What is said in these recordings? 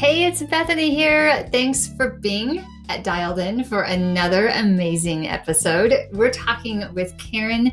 Hey, it's Bethany here. Thanks for being at dialed in for another amazing episode. We're talking with Karen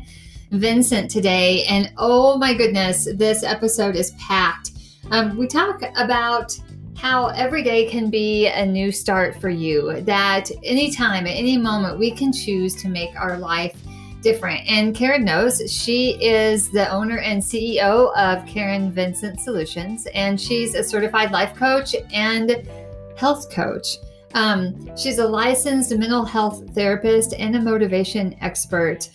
Vincent today, and oh my goodness, this episode is packed. Um, we talk about how every day can be a new start for you, that anytime, at any moment, we can choose to make our life different. And Karen knows she is the owner and CEO of Karen Vincent Solutions, and she's a certified life coach and health coach. Um, she's a licensed mental health therapist and a motivation expert.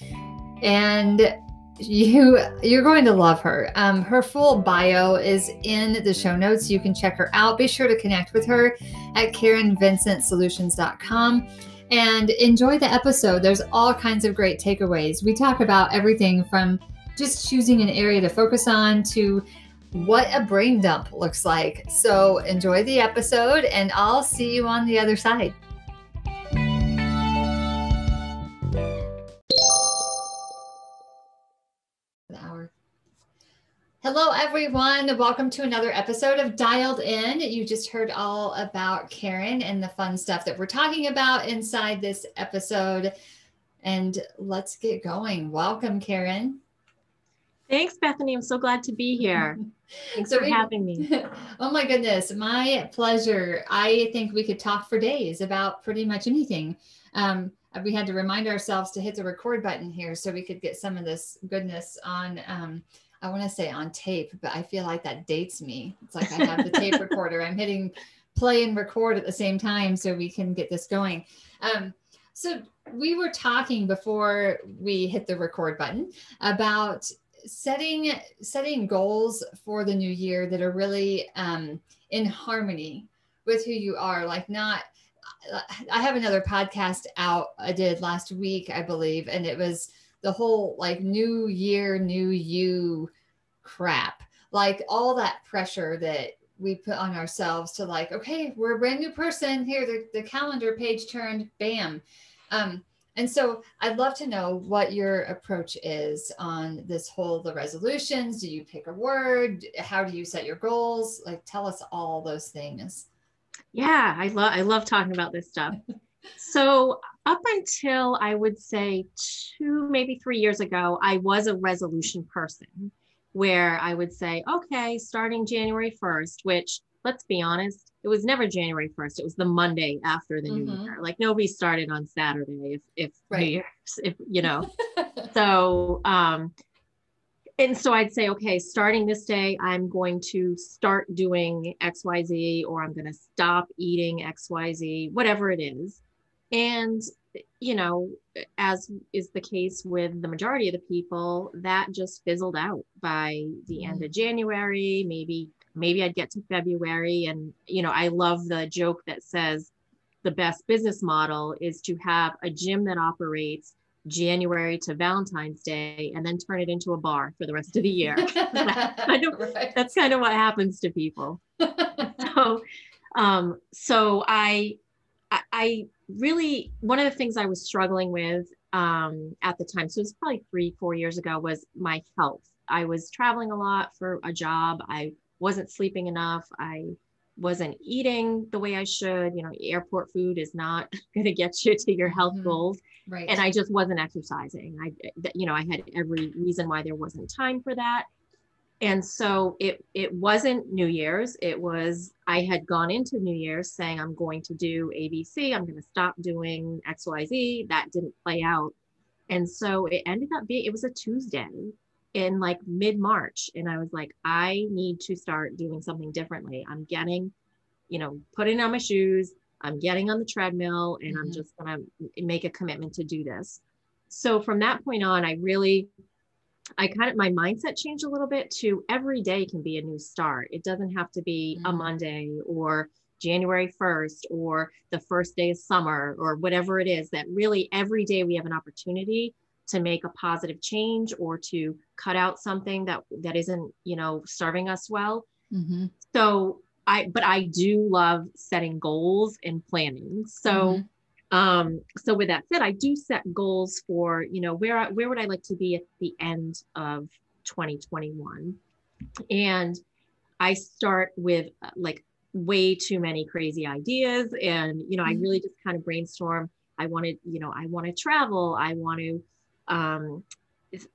And you you're going to love her. Um, her full bio is in the show notes. You can check her out. Be sure to connect with her at KarenVincentSolutions.com and enjoy the episode. There's all kinds of great takeaways. We talk about everything from just choosing an area to focus on to what a brain dump looks like. So enjoy the episode, and I'll see you on the other side. Hello, everyone. Welcome to another episode of Dialed In. You just heard all about Karen and the fun stuff that we're talking about inside this episode. And let's get going. Welcome, Karen. Thanks, Bethany. I'm so glad to be here. Thanks so for we, having me. Oh, my goodness. My pleasure. I think we could talk for days about pretty much anything. Um, we had to remind ourselves to hit the record button here so we could get some of this goodness on. Um, I want to say on tape, but I feel like that dates me. It's like I have the tape recorder. I'm hitting play and record at the same time so we can get this going. Um, so we were talking before we hit the record button about setting setting goals for the new year that are really um, in harmony with who you are. Like not. I have another podcast out I did last week, I believe, and it was the whole like new year, new you crap. Like all that pressure that we put on ourselves to like, okay, we're a brand new person. Here, the, the calendar page turned, bam. Um, and so I'd love to know what your approach is on this whole the resolutions. Do you pick a word? How do you set your goals? Like tell us all those things. Yeah, I love I love talking about this stuff. so up until I would say two, maybe three years ago, I was a resolution person where I would say, okay, starting January 1st, which let's be honest, it was never January 1st. It was the Monday after the mm-hmm. new year. Like nobody started on Saturday if, if right. New Year's, if you know. so um and so I'd say, okay, starting this day, I'm going to start doing XYZ or I'm going to stop eating XYZ, whatever it is. And, you know, as is the case with the majority of the people, that just fizzled out by the end of mm. January. Maybe, maybe I'd get to February. And, you know, I love the joke that says the best business model is to have a gym that operates January to Valentine's Day and then turn it into a bar for the rest of the year. that's, kind of, right. that's kind of what happens to people. so, um, so I, I, really one of the things I was struggling with um, at the time, so it was probably three, four years ago, was my health. I was traveling a lot for a job. I wasn't sleeping enough. I wasn't eating the way I should. You know, airport food is not going to get you to your health mm-hmm. goals. Right. And I just wasn't exercising. I, you know, I had every reason why there wasn't time for that and so it it wasn't new year's. It was i had gone into new year's saying i'm going to do abc i'm going to stop doing xyz that didn't play out. And so it ended up being it was a tuesday in like mid march and i was like i need to start doing something differently. I'm getting you know putting on my shoes. I'm getting on the treadmill and mm-hmm. i'm just going to make a commitment to do this. So from that point on i really I kind of my mindset changed a little bit to every day can be a new start. It doesn't have to be mm-hmm. a Monday or January 1st or the first day of summer or whatever it is that really every day we have an opportunity to make a positive change or to cut out something that that isn't you know serving us well mm-hmm. so i but i do love setting goals and planning so mm-hmm. Um, so with that said, I do set goals for, you know, where, where would I like to be at the end of 2021? And I start with uh, like way too many crazy ideas and you know i really just kind of brainstorm i want to you know i want to travel i want to um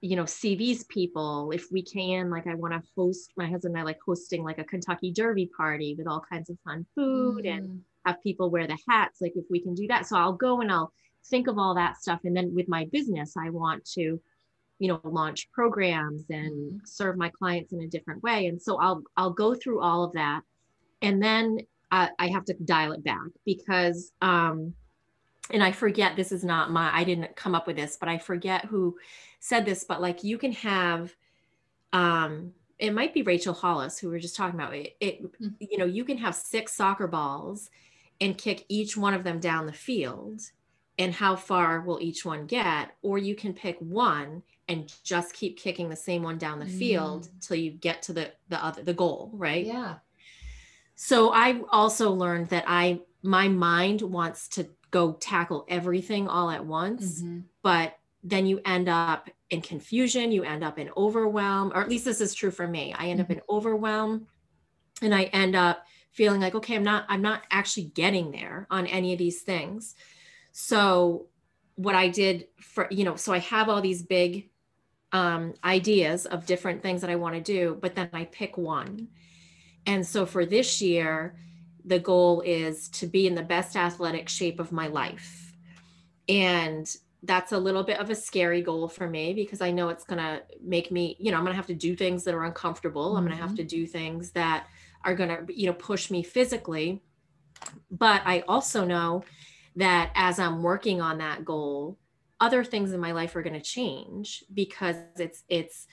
you know see these people if we can like i want to host my husband and i like hosting like a kentucky derby party with all kinds of fun food mm. and have people wear the hats like if we can do that. So i'll go and i'll think of all that stuff. And then with my business i want to you know launch programs and serve my clients in a different way. And so i'll i'll go through all of that. And then I, I have to dial it back because um and i forget this is not my i didn't come up with this but i forget who said this but like you can have um it might be rachel hollis who we are just talking about. It, it mm-hmm. you know you can have six soccer balls and kick each one of them down the field and how far will each one get or you can pick one and just keep kicking the same one down the field mm. till you get to the the other the goal right yeah so i also learned that i my mind wants to go tackle everything all at once mm-hmm. but then you end up in confusion you end up in overwhelm or at least this is true for me i end mm-hmm. up in overwhelm and i end up feeling like okay i'm not i'm not actually getting there on any of these things so what i did for you know so i have all these big um, ideas of different things that I want to do, but then I pick one. And so for this year, the goal is to be in the best athletic shape of my life. And that's a little bit of a scary goal for me because I know it's going to make me, you know, I'm going to have to do things that are uncomfortable. Mm-hmm. I'm going to have to do things that are going to, you know, push me physically. But I also know that as I'm working on that goal, other things in my life are going to change because it's it's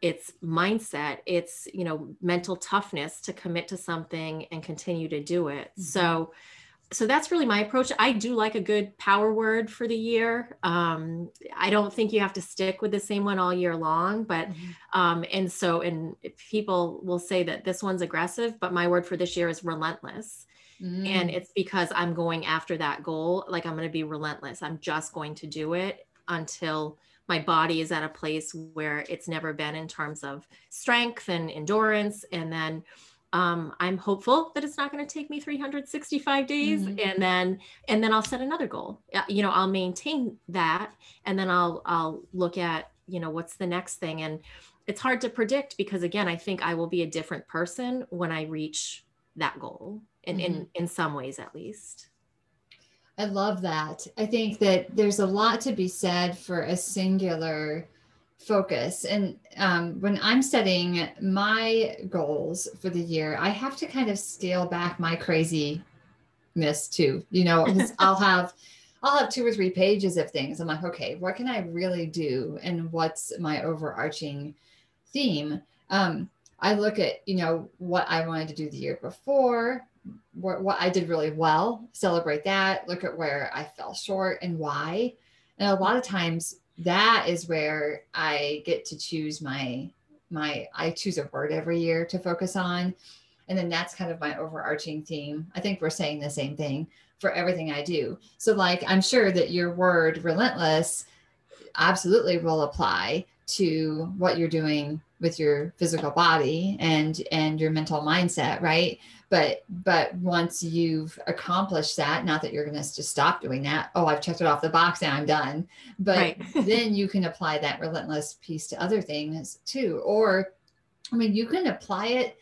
it's mindset it's you know mental toughness to commit to something and continue to do it mm-hmm. so so that's really my approach i do like a good power word for the year um, i don't think you have to stick with the same one all year long but mm-hmm. um, and so and people will say that this one's aggressive but my word for this year is relentless Mm. And it's because I'm going after that goal. Like I'm going to be relentless. I'm just going to do it until my body is at a place where it's never been in terms of strength and endurance. And then um, I'm hopeful that it's not going to take me 365 days, mm-hmm. and then and then I'll set another goal. You know, I'll maintain that, and then I'll I'll look at you know what's the next thing. And it's hard to predict because again, I think I will be a different person when I reach that goal in, mm-hmm. in, in some ways at least. I love that. I think that there's a lot to be said for a singular focus. And um, when I'm setting my goals for the year, I have to kind of scale back my craziness too. You know, I'll have I'll have two or three pages of things. I'm like, okay, what can I really do, and what's my overarching theme? Um, I look at you know what I wanted to do the year before, what, what I did really well, celebrate that, look at where I fell short and why. And a lot of times that is where I get to choose my my I choose a word every year to focus on. And then that's kind of my overarching theme. I think we're saying the same thing for everything I do. So like I'm sure that your word relentless absolutely will apply to what you're doing with your physical body and and your mental mindset right but but once you've accomplished that not that you're going to just stop doing that oh i've checked it off the box and i'm done. But right. then you can apply that relentless piece to other things too or i mean you can apply it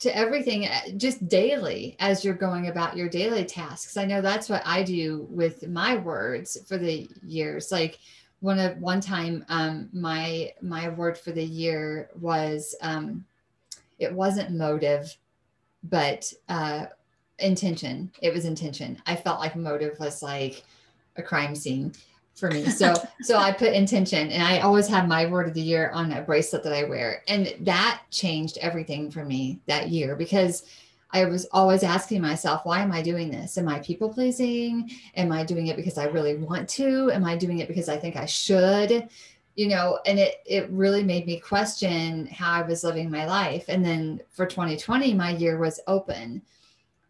to everything uh, just daily as you're going about your daily tasks. I know that's what i do with my words for the years. Like one of one time um, my my word for the year was um, it wasn't motive but uh, intention it was intention i felt like motive was like a crime scene for me so so i put intention and i always have my word of the year on a bracelet that i wear and that changed everything for me that year because I was always asking myself, why am I doing this? Am I people pleasing? Am I doing it because I really want to? Am I doing it because I think I should? You know, and it it really made me question how I was living my life. And then for 2020, my year was open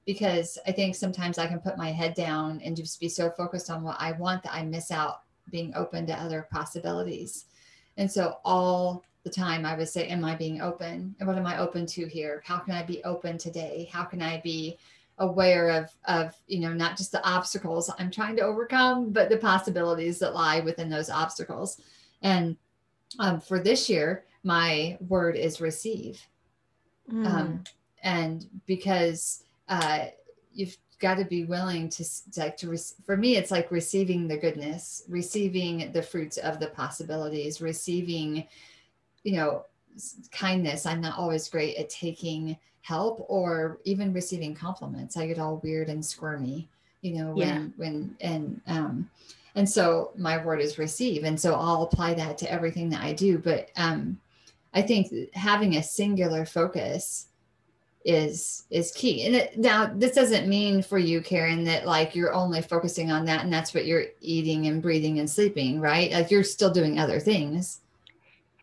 because I think sometimes I can put my head down and just be so focused on what I want that I miss out being open to other possibilities. And so all the time I would say, Am I being open? And what am I open to here? How can I be open today? How can I be aware of of you know not just the obstacles I'm trying to overcome, but the possibilities that lie within those obstacles. And um, for this year, my word is receive. Mm. Um, and because uh, you've got to be willing to like to for me it's like receiving the goodness receiving the fruits of the possibilities receiving you know kindness i'm not always great at taking help or even receiving compliments i get all weird and squirmy you know when yeah. when and um and so my word is receive. And so i'll apply that to everything that i do. But um i think having a singular focus is is key. And it, now this doesn't mean for you karen that like you're only focusing on that and that's what you're eating and breathing and sleeping right? Like you're still doing other things.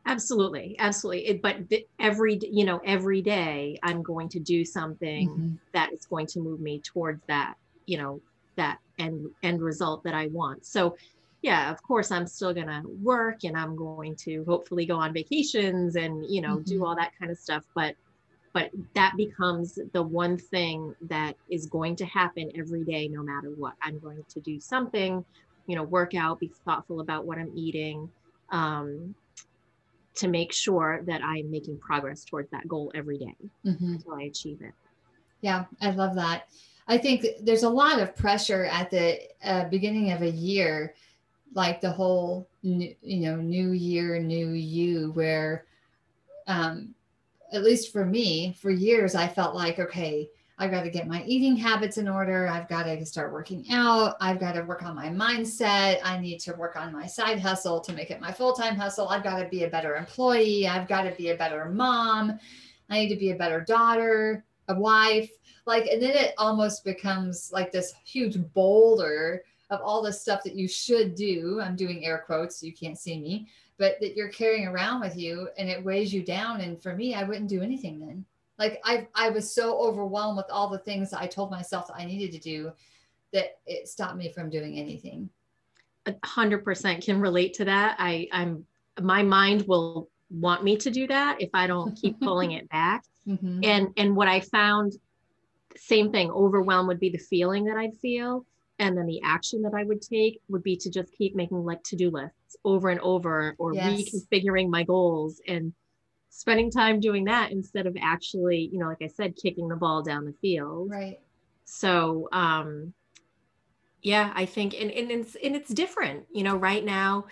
Absolutely. Absolutely. It, but every you know every day i'm going to do something mm-hmm. that is going to move me towards that you know that end end result that i want. So yeah of course i'm still going to work and i'm going to hopefully go on vacations and you know mm-hmm. do all that kind of stuff. But but that becomes the one thing that is going to happen every day no matter what. I'm going to do something you know work out be thoughtful about what i'm eating um, to make sure that i'm making progress towards that goal every day mm-hmm. until i achieve it. Yeah i love that i think there's a lot of pressure at the uh, beginning of a year like the whole new, you know new year new you where um, at least for me, for years, I felt like, okay, I've got to get my eating habits in order. I've got to start working out. I've got to work on my mindset. I need to work on my side hustle to make it my full time hustle. I've got to be a better employee. I've got to be a better mom. I need to be a better daughter, a wife. Like, and then it almost becomes like this huge boulder of all the stuff that you should do. I'm doing air quotes, so you can't see me but that you're carrying around with you and it weighs you down. And for me, I wouldn't do anything then. Like I, I was so overwhelmed with all the things I told myself that I needed to do that it stopped me from doing anything. A hundred percent can relate to that. I, I'm, my mind will want me to do that if I don't keep pulling it back. Mm-hmm. And, and what I found, same thing, overwhelm would be the feeling that I'd feel and then the action that i would take would be to just keep making like to-do lists over and over or yes. reconfiguring my goals and spending time doing that instead of actually you know like i said kicking the ball down the field right so um yeah i think and, and it's and it's different you know right now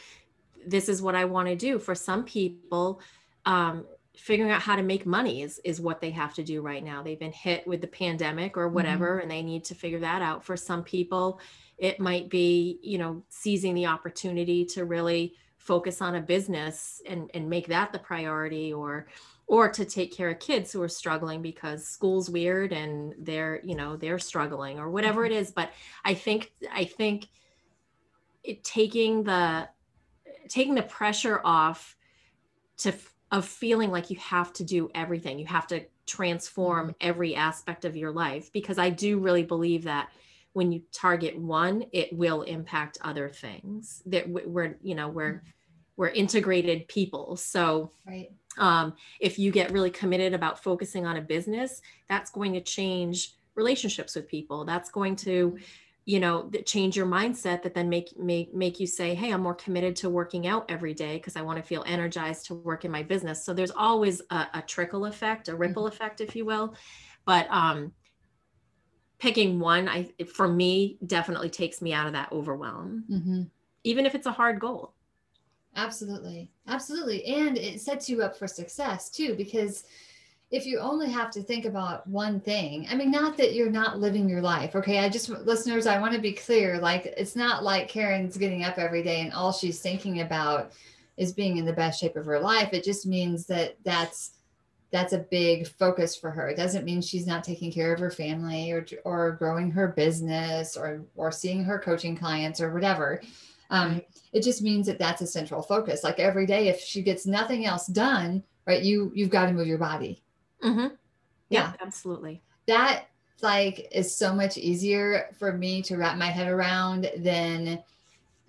this is what i want to do for some people um figuring out how to make money is is what they have to do right now they've been hit with the pandemic or whatever mm-hmm. and they need to figure that out for some people it might be you know seizing the opportunity to really focus on a business and and make that the priority or or to take care of kids who are struggling because school's weird and they're you know they're struggling or whatever mm-hmm. it is but i think i think it taking the taking the pressure off to of feeling like you have to do everything. You have to transform mm-hmm. every aspect of your life because i do really believe that when you target one it will impact other things that we're you know we're mm-hmm. we're integrated people. So right. um, if you get really committed about focusing on a business that's going to change relationships with people. That's going to mm-hmm you know that change your mindset that then make make make you say hey i'm more committed to working out every day because i want to feel energized to work in my business. So there's always a, a trickle effect a ripple mm-hmm. effect if you will. But um picking one i for me definitely takes me out of that overwhelm. Mm-hmm. even if it's a hard goal. Absolutely. Absolutely. And it sets you up for success too because if you only have to think about one thing, I mean, not that you're not living your life. Okay. I just, listeners, I want to be clear. Like, it's not like Karen's getting up every day and all she's thinking about is being in the best shape of her life. It just means that that's, that's a big focus for her. It doesn't mean she's not taking care of her family or, or growing her business or, or seeing her coaching clients or whatever. Um, it just means that that's a central focus. Like every day, if she gets nothing else done, right, you, you've got to move your body Mm-hmm. Yeah, yeah, absolutely. That like is so much easier for me to wrap my head around than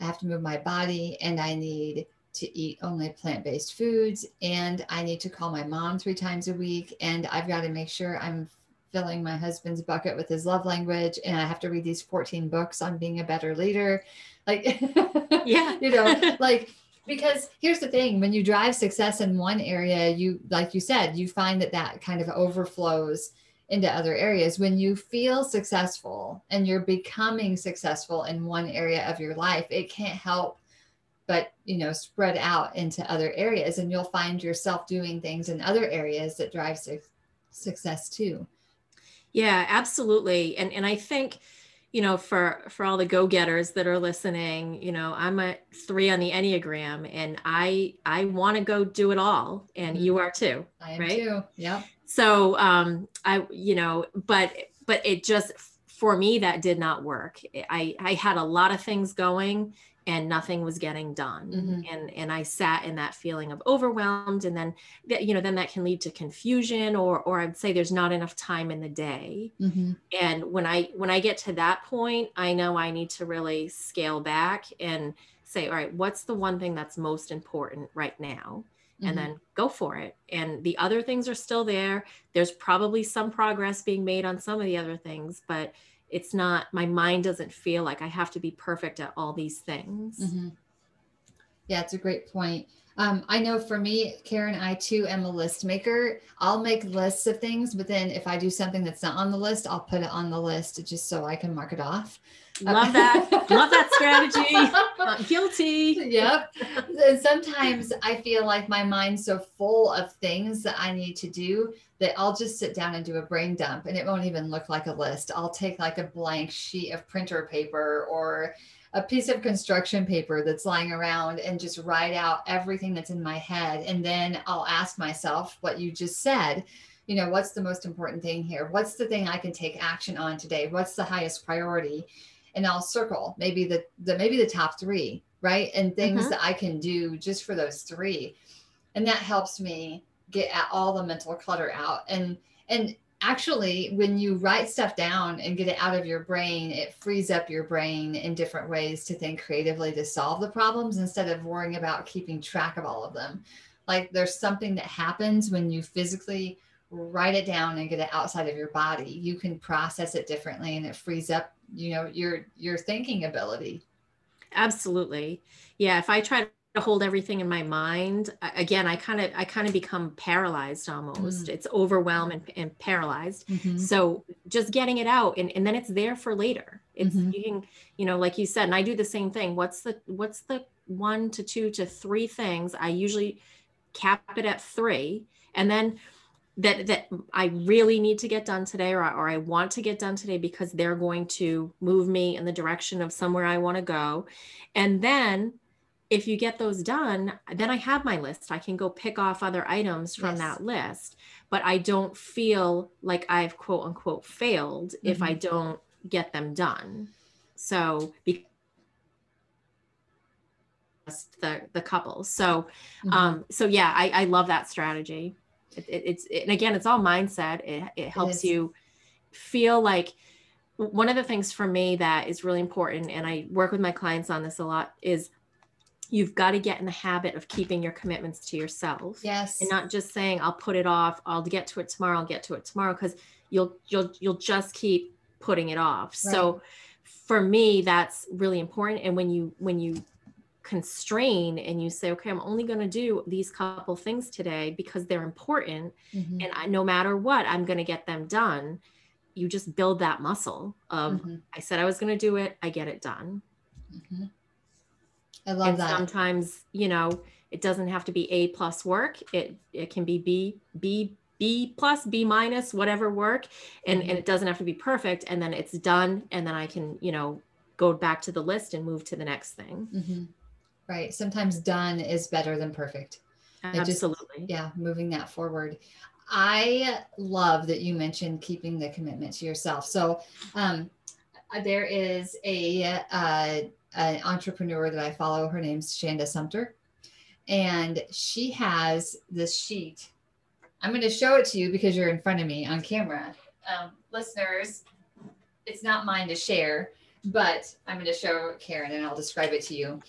I have to move my body and I need to eat only plant based foods. And I need to call my mom three times a week. And I've got to make sure I'm filling my husband's bucket with his love language. And I have to read these 14 books on being a better leader. Like, yeah, you know, like, because here's the thing when you drive success in one area you like you said you find that that kind of overflows into other areas. When you feel successful and you're becoming successful in one area of your life it can't help but you know spread out into other areas. And you'll find yourself doing things in other areas that drive su- success too. Yeah absolutely. And and i think you know for for all the go-getters that are listening you know i'm a three on the enneagram and i i want to go do it all and you are too i am right? too yeah so um i you know but but it just for me that did not work. I i had a lot of things going and nothing was getting done mm-hmm. and and i sat in that feeling of overwhelmed and then that you know then that can lead to confusion or or i'd say there's not enough time in the day mm-hmm. and when i when i get to that point i know i need to really scale back and say all right what's the one thing that's most important right now mm-hmm. and then go for it and the other things are still there there's probably some progress being made on some of the other things but it's not my mind doesn't feel like i have to be perfect at all these things. Mm-hmm. yeah it's a great point. Um, i know for me karen i too am a list maker. I'll make lists of things but then if i do something that's not on the list i'll put it on the list just so i can mark it off love that love that strategy Not guilty yep and sometimes i feel like my mind's so full of things that i need to do that I'll just sit down and do a brain dump and it won't even look like a list. I'll take like a blank sheet of printer paper or a piece of construction paper that's lying around and just write out everything that's in my head. And then I'll ask myself what you just said. You know, what's the most important thing here? What's the thing I can take action on today? What's the highest priority? And I'll circle maybe the, the maybe the top three, right? And things mm-hmm. that I can do just for those three. And that helps me get all the mental clutter out and and actually when you write stuff down and get it out of your brain it frees up your brain in different ways to think creatively to solve the problems instead of worrying about keeping track of all of them like there's something that happens when you physically write it down and get it outside of your body you can process it differently and it frees up you know your your thinking ability. Absolutely. Yeah if i try to hold everything in my mind again i kind of i kind of become paralyzed almost. Mm. it's overwhelmed and, and paralyzed. Mm-hmm. so just getting it out and, and then it's there for later. It's mm-hmm. you can you know like you said and i do the same thing. What's the what's the one to two to three things? I usually cap it at three and then that that I really need to get done today or, or I want to get done today because they're going to move me in the direction of somewhere I want to go. And then if you get those done, then I have my list. I can go pick off other items from yes. that list, but I don't feel like I've quote unquote failed mm-hmm. if I mm-hmm. don't get them done. So because the the couple. So mm-hmm. um so yeah, I I love that strategy. It, it, it's it, and again, it's all mindset. It it helps you feel like one of the things for me that is really important and I work with my clients on this a lot is you've got to get in the habit of keeping your commitments to yourself. Yes. And not just saying I'll put it off, I'll get to it tomorrow, I'll get to it tomorrow cuz you'll you'll you'll just keep putting it off. Right. So for me that's really important and when you when you constrain and you say okay i'm only going to do these couple things today because they're important mm-hmm. and I, no matter what i'm going to get them done you just build that muscle of mm-hmm. i said i was going to do it i get it done mm-hmm. I love and that. Sometimes, you know, it doesn't have to be A plus work. It it can be B, B, B plus, B minus, whatever work. And, mm-hmm. and it doesn't have to be perfect. And then it's done. And then I can, you know, go back to the list and move to the next thing. Right. Sometimes done is better than perfect. Absolutely. Just, yeah. Moving that forward. I love that you mentioned keeping the commitment to yourself. So um, there is a, uh, an entrepreneur that I follow. Her name's Shanda Sumpter. And she has this sheet. I'm going to show it to you because you're in front of me on camera. Um, listeners, it's not mine to share, but I'm going to show Karen and I'll describe it to you.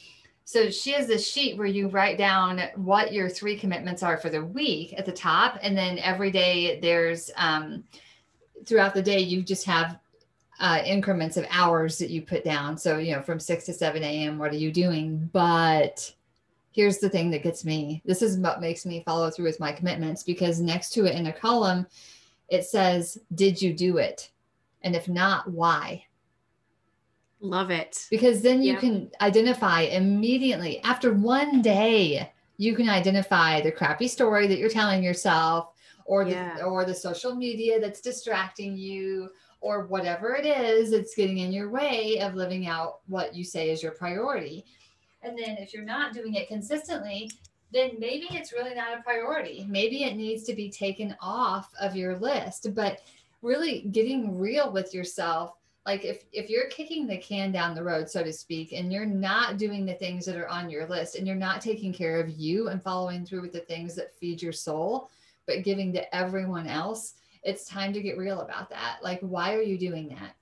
So she has this sheet where you write down what your three commitments are for the week at the top. And then every day there's um, throughout the day, you just have uh, increments of hours that you put down. So, you know, from 6 to 7 a.m., what are you doing? But here's the thing that gets me this is what makes me follow through with my commitments because next to it in a column, it says, Did you do it? And if not, why? Love it. Because then you can identify immediately after one day, you can identify the crappy story that you're telling yourself or yeah. the or the social media that's distracting you or whatever it is that's getting in your way of living out what you say is your priority. And then if you're not doing it consistently, then maybe it's really not a priority. Maybe it needs to be taken off of your list. But really getting real with yourself like if if you're kicking the can down the road so to speak and you're not doing the things that are on your list and you're not taking care of you and following through with the things that feed your soul but giving to everyone else it's time to get real about that. Like why are you doing that?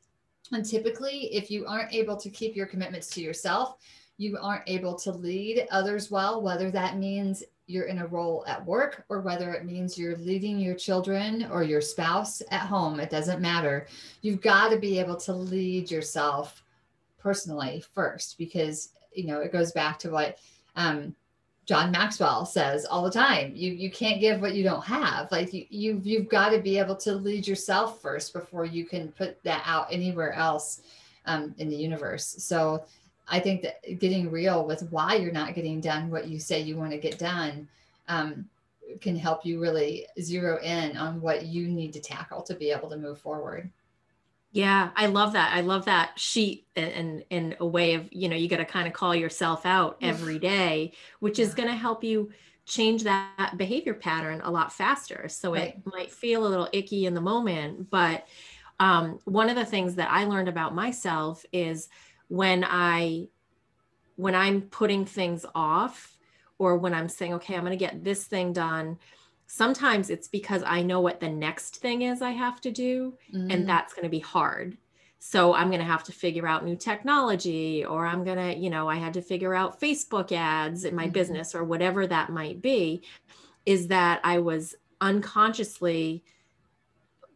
And typically if you aren't able to keep your commitments to yourself you aren't able to lead others well whether that means you're in a role at work or whether it means you're leading your children or your spouse at home, it doesn't matter. You've got to be able to lead yourself personally first because you know it goes back to what um, John Maxwell says all the time. You you can't give what you don't have. Like you you you've got to be able to lead yourself first before you can put that out anywhere else um, in the universe. So I think that getting real with why you're not getting done what you say you want to get done um, can help you really zero in on what you need to tackle to be able to move forward. Yeah, I love that. I love that sheet and in a way of, you know, you got to kind of call yourself out every day, which is going to help you change that behavior pattern a lot faster. So right. it might feel a little icky in the moment, but um, one of the things that I learned about myself is when I when I'm putting things off or when I'm saying, okay, I'm going to get this thing done, sometimes it's because I know what the next thing is I have to do, mm-hmm. and mm. that's going to be hard. So I'm going to have to figure out new technology, or I'm going to, you know, I had to figure out Facebook ads in my mm-hmm. business or whatever that might be. Is that I was unconsciously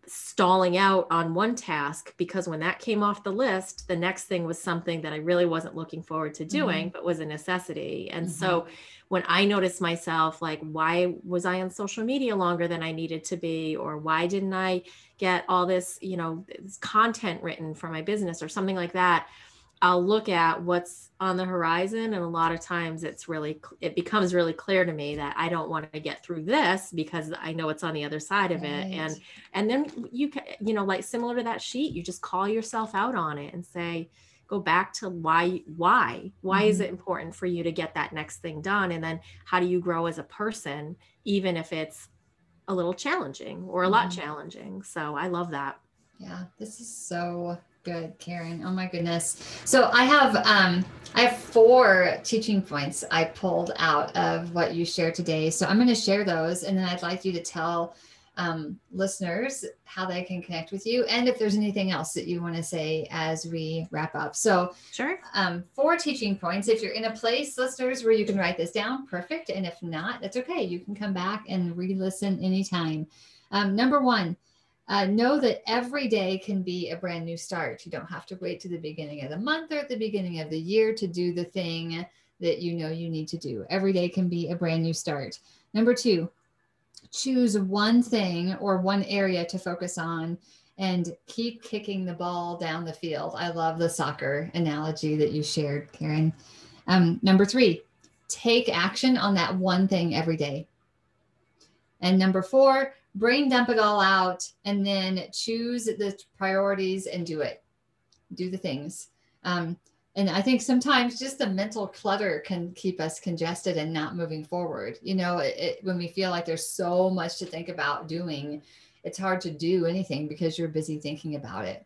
stalling out on one task because when that came off the list, the next thing was something that I really wasn't looking forward to doing, mm-hmm. but was a necessity. And mm-hmm. so when I noticed myself, like, why was I on social media longer than I needed to be? Or why didn't I get all this, you know, this content written for my business or something like that? I'll look at what's on the horizon and a lot of times it's really it becomes really clear to me that I don't want to get through this because I know it's on the other side of right. it and and then you can you know like similar to that sheet you just call yourself out on it and say go back to why why why mm-hmm. is it important for you to get that next thing done and then how do you grow as a person even if it's a little challenging or a mm-hmm. lot challenging so I love that yeah this is so good, Karen. Oh my goodness. So I have um I have four teaching points I pulled out of what you shared today. So I'm going to share those and then I'd like you to tell um, listeners how they can connect with you and if there's anything else that you want to say as we wrap up. So, sure. Um, four teaching points. If you're in a place, listeners, where you can write this down, perfect. And if not, that's okay. You can come back and re listen anytime. Um, number one, uh, know that every day can be a brand new start. You don't have to wait to the beginning of the month or at the beginning of the year to do the thing that you know you need to do. Every day can be a brand new start. Number two, choose one thing or one area to focus on and keep kicking the ball down the field. I love the soccer analogy that you shared, Karen. Um, number three, take action on that one thing every day. And number four, brain dump it all out and then choose the priorities and do it. Do the things. Um, and i think sometimes just the mental clutter can keep us congested and not moving forward. You know it, it, when we feel like there's so much to think about doing it's hard to do anything because you're busy thinking about it.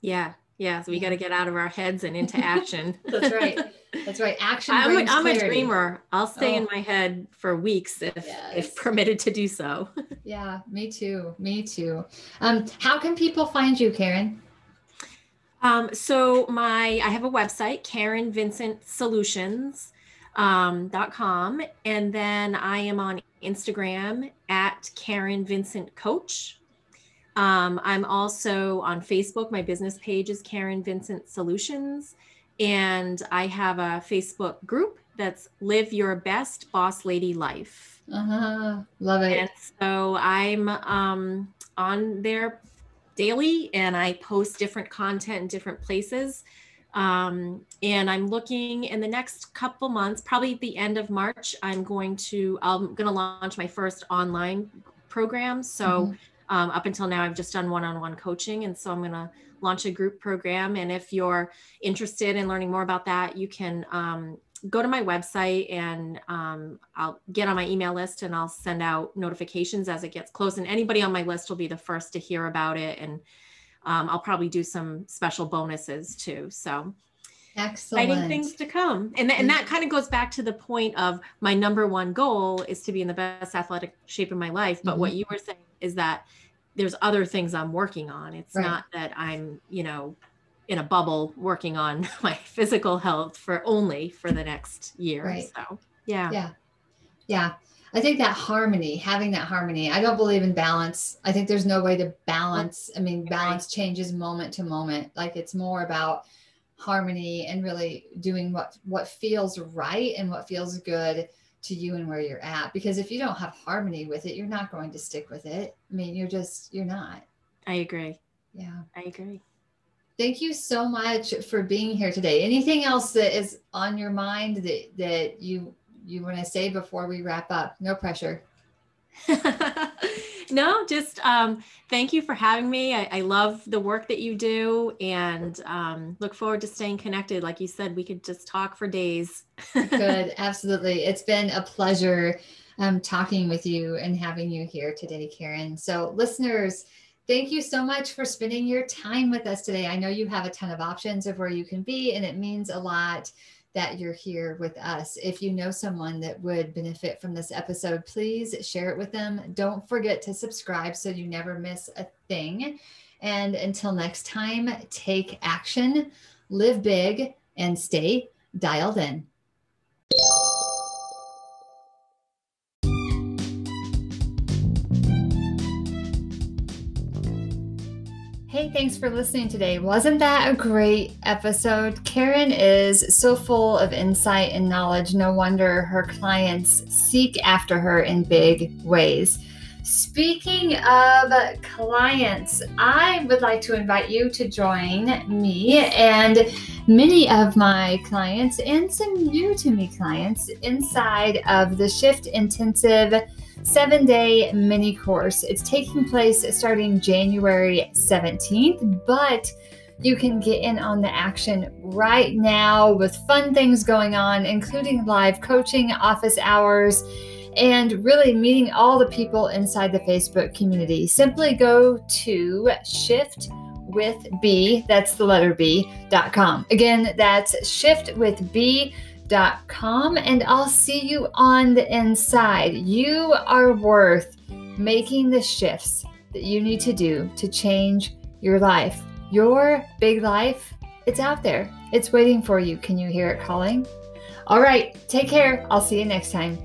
Yeah yeah, so we got to get out of our heads and into action. That's right. That's right. Action. I'm, a, I'm a dreamer. I'll stay oh. in my head for weeks if yes. if permitted to do so. yeah, me too. Me too. Um, how can people find you, Karen? Um, so my I have a website, Karen Vincent Solutions. um, .com. And then I am on Instagram at Karen Vincent Coach. Um, I'm also on Facebook. My business page is Karen Vincent Solutions. And I have a Facebook group that's Live Your Best Boss Lady Life. Uh-huh. Love it. And so I'm um, on there daily and I post different content in different places. Um, and I'm looking in the next couple months, probably at the end of March, I'm going to, I'm going to launch my first online program. So mm-hmm. Um, up until now, I've just done one-on-one coaching. And so I'm going to launch a group program. And if you're interested in learning more about that, you can um, go to my website and um, I'll get on my email list and I'll send out notifications as it gets close. And anybody on my list will be the first to hear about it. And um, I'll probably do some special bonuses too. So Excellent. exciting things to come. And, th- and that kind of goes back to the point of my number one goal is to be in the best athletic shape of my life. But mm-hmm. what you were saying is that there's other things I'm working on. It's right. not that I'm, you know, in a bubble working on my physical health for only for the next year. Right. So yeah. Yeah. Yeah. I think that harmony, having that harmony, I don't believe in balance. I think there's no way to balance. I mean, balance changes moment to moment. Like it's more about harmony and really doing what what feels right and what feels good to you and where you're at. Because if you don't have harmony with it, you're not going to stick with it. I mean, you're just you're not. I agree. Yeah. I agree. Thank you so much for being here today. Anything else that is on your mind that that you you want to say before we wrap up? No pressure. no, just um, thank you for having me. I, I, love the work that you do and um, look forward to staying connected. Like you said, we could just talk for days. Good, absolutely. It's been a pleasure um, talking with you and having you here today, Karen. So, listeners, Thank you so much for spending your time with us today. I know you have a ton of options of where you can be, and it means a lot that you're here with us. If you know someone that would benefit from this episode, please share it with them. Don't forget to subscribe so you never miss a thing. And until next time, take action, live big, and stay dialed in. Thanks for listening today. Wasn't that a great episode? Karen is so full of insight and knowledge. No wonder her clients seek after her in big ways. Speaking of clients, I would like to invite you to join me and many of my clients and some new to me clients inside of the Shift Intensive seven day mini course. It's taking place starting January 17th, but you can get in on the action right now with fun things going on, including live coaching, office hours, and really meeting all the people inside the Facebook community. Simply go to shift with B, that's the letter B, dot com. Again, that's shift with B and I'll see you on the inside. You are worth making the shifts that you need to do to change your life. Your big life, it's out there. It's waiting for you. Can you hear it calling? All right, take care. I'll see you next time.